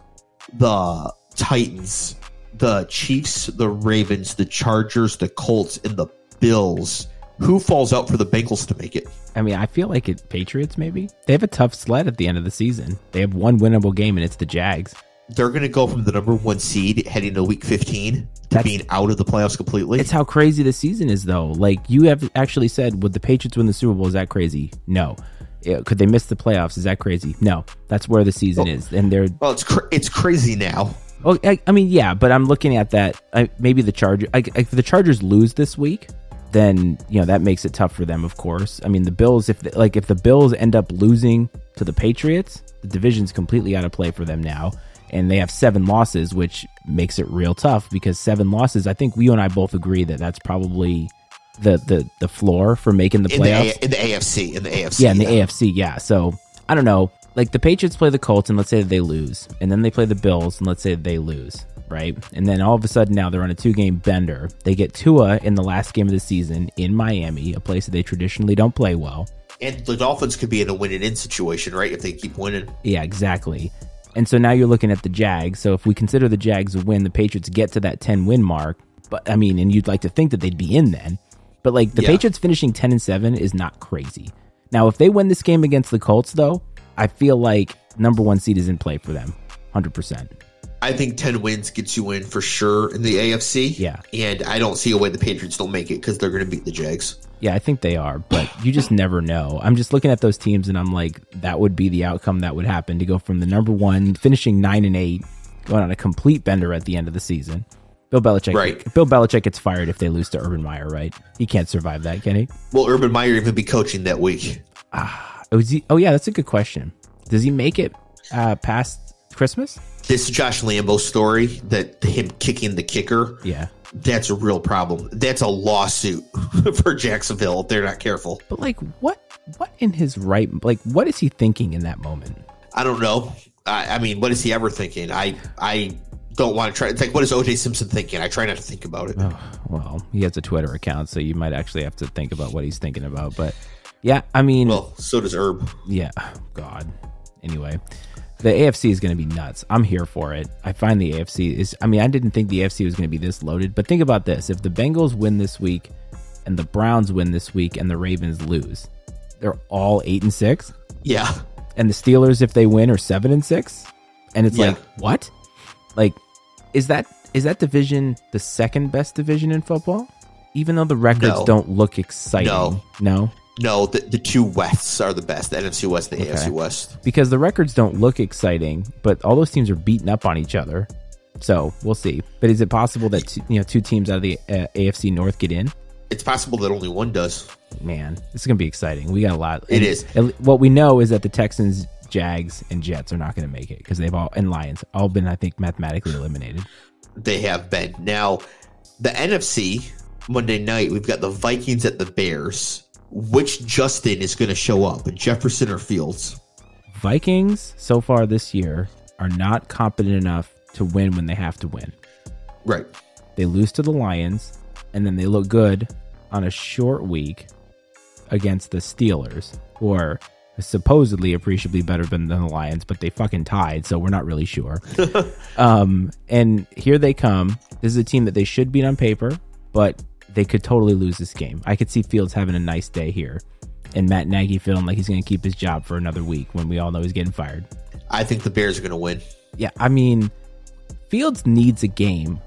the Titans, the Chiefs, the Ravens, the Chargers, the Colts, and the Bills. Who falls out for the Bengals to make it? I mean, I feel like it Patriots maybe. They have a tough sled at the end of the season. They have one winnable game and it's the Jags. They're going to go from the number one seed heading to Week 15 to That's- being out of the playoffs completely. It's how crazy the season is though. Like you have actually said would the Patriots win the Super Bowl is that crazy? No. Yeah, Could they miss the playoffs? Is that crazy? No. That's where the season Oh. is. And they're well, it's cr- it's crazy now. Oh, I, I mean, yeah, but I'm looking at that. I, maybe the Charger. I, if the Chargers lose this week, then you know that makes it tough for them. Of course. I mean, the Bills. If the, like if the Bills end up losing to the Patriots, the division's completely out of play for them now, and they have seven losses, which makes it real tough because seven losses. I think you and I both agree that that's probably the the the floor for making the In the, playoffs. A- in the AFC, in the AFC, Yeah, in the AFC, yeah. So I don't know. Like the Patriots play the Colts, and let's say that they lose, and then they play the Bills, and let's say that they lose, right? And then all of a sudden now they're on a two-game bender. They get Tua in the last game of the season in Miami, a place that they traditionally don't play well. And the Dolphins could be in a win and in situation, right? If they keep winning. Yeah, exactly. And so now you're looking at the Jags. So if we consider the Jags a win, the Patriots get to that 10 win mark. But I mean, and you'd like to think that they'd be in then. But like the Yeah. Patriots finishing 10 and 7 is not crazy. Now, if they win this game against the Colts, though, I feel like number one seed is in play for them. 100%. I think 10 wins gets you in for sure in the AFC. Yeah. And I don't see a way the Patriots don't make it because they're going to beat the Jags. Yeah, I think they are, but you just never know. I'm just looking at those teams and I'm like, that would be the outcome that would happen to go from the number one, finishing nine and eight, going on a complete bender at the end of the season, Bill Belichick. Right. Bill Belichick gets fired if they lose to Urban Meyer, right? He can't survive that, can he? Will Urban Meyer even be coaching that week? Oh, is he, oh yeah, that's a good question. Does he make it uh, past Christmas? This Josh Lambo story that him kicking the kicker, Yeah. that's a real problem. That's a lawsuit for Jacksonville if they're not careful. But like, what? What in his right? Like, what is he thinking in that moment? I don't know. I, I mean, what is he ever thinking? I I don't want to try. It's like, what is OJ Simpson thinking? I try not to think about it. Oh, well, he has a Twitter account, so you might actually have to think about what he's thinking about. But yeah, I mean, Well, so does Herb. yeah, God. Anyway, the AFC is going to be nuts. I'm here for it. I find the AFC is. I mean, I didn't think the AFC was going to be this loaded, but think about this: if the Bengals win this week, and the Browns win this week, and the Ravens lose, they're all eight and six. Yeah, and the Steelers, if they win, are seven and six. And it's Yeah. like, what? Like, is that is that division the second best division in football? Even though the records No. don't look exciting. No. No? No, the, the two Wests are the best: the NFC West and the AFC West. Because the records don't look exciting, but all those teams are beating up on each other. So we'll see. But is it possible that two, you know two teams out of the uh, AFC North get in? It's possible that only one does. Man, this is gonna be exciting. We got a lot. It And- is. and What we know is that the Texans, Jags, and Jets are not going to make it because they've all and Lions all been, I think, mathematically eliminated. They have been now. The NFC Monday night, we've got the Vikings at the Bears. Which Justin is going to show up, Jefferson or Fields? Vikings so far this year are not competent enough to win when they have to win. Right. They lose to the Lions, and then they look good on a short week against the Steelers, who are supposedly appreciably better than the Lions, but they fucking tied, so we're not really sure. um, and here they come. This is a team that they should beat on paper, but they could totally lose this game. I could see Fields having a nice day here, and Matt Nagy feeling like he's going to keep his job for another week when we all know he's getting fired. I think the Bears are going to win. Yeah, I mean, Fields needs a game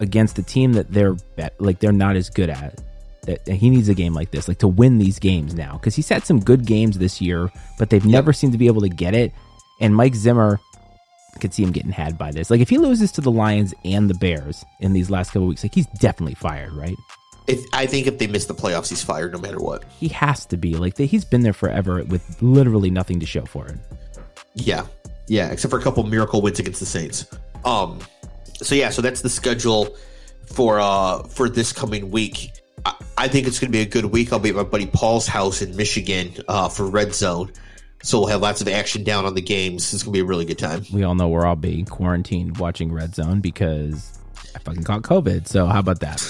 against a team that they're like they're not as good at. That he needs a game like this, like to win these games now, because he's had some good games this year, but they've never seemed to be able to get it. And Mike Zimmer I could see him getting had by this. Like if he loses to the Lions and the Bears in these last couple weeks, like he's definitely fired, right? If I think if they miss the playoffs, he's fired no matter what. He has to be. Like he's been there forever with literally nothing to show for it. Yeah, yeah, except for a couple miracle wins against the Saints. Um, so yeah, so that's the schedule for uh for this coming week. I, I think it's going to be a good week. I'll be at my buddy Paul's house in Michigan uh, for Red Zone, so we'll have lots of action down on the games. It's going to be a really good time. we all know we're all being quarantined watching Red Zone because I fucking caught COVID. So how about that?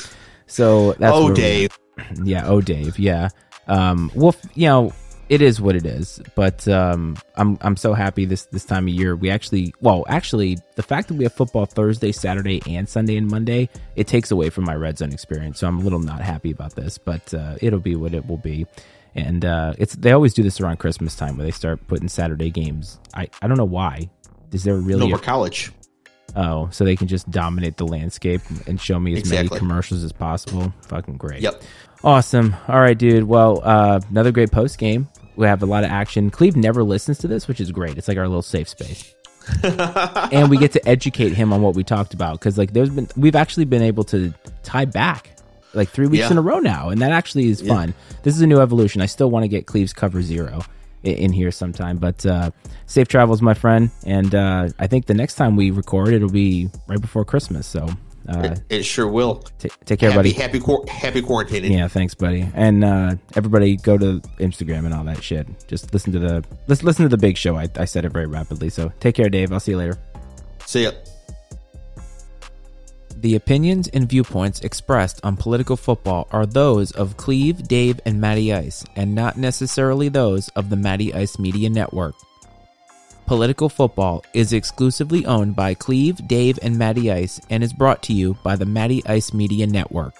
So that's oh, Dave, yeah. Oh, Dave. Yeah. Um. Well, you know, it is what it is. But um, I'm I'm so happy this this time of year. We actually, well, actually, the fact that we have football Thursday, Saturday, and Sunday and Monday, it takes away from my Red Zone experience. So I'm a little not happy about this, but uh, it'll be what it will be. And uh, it's they always do this around Christmas time where they start putting Saturday games. I I don't know why. Is there really no a more college. Oh, so they can just dominate the landscape and show me as Exactly. many commercials as possible. Fucking great. Yep. Awesome. All right, dude. Well, uh, another great post game. We have a lot of action. Cleve never listens to this, which is great. It's like our little safe space. and we get to educate him on what we talked about because like there's been we've actually been able to tie back like three weeks Yeah. in a row now and that actually is fun. This is a new evolution. I still want to get cleve's cover zero i- in here sometime but uh safe travels my friend and uh i think the next time we record it'll be right before christmas so uh It, it sure will. t- take care Happy, buddy. Happy, quar- happy quarantining. yeah thanks buddy. And uh everybody go to instagram and all that shit. Just listen to the let's listen to the big show. I, I said it very rapidly so take care dave. I'll see you later. See ya. The opinions and viewpoints expressed on political football are those of Cleve, Dave, and Matty Ice, and not necessarily those of the Matty Ice Media Network. Political football is exclusively owned by Cleve, Dave, and Matty Ice and is brought to you by the Matty Ice Media Network.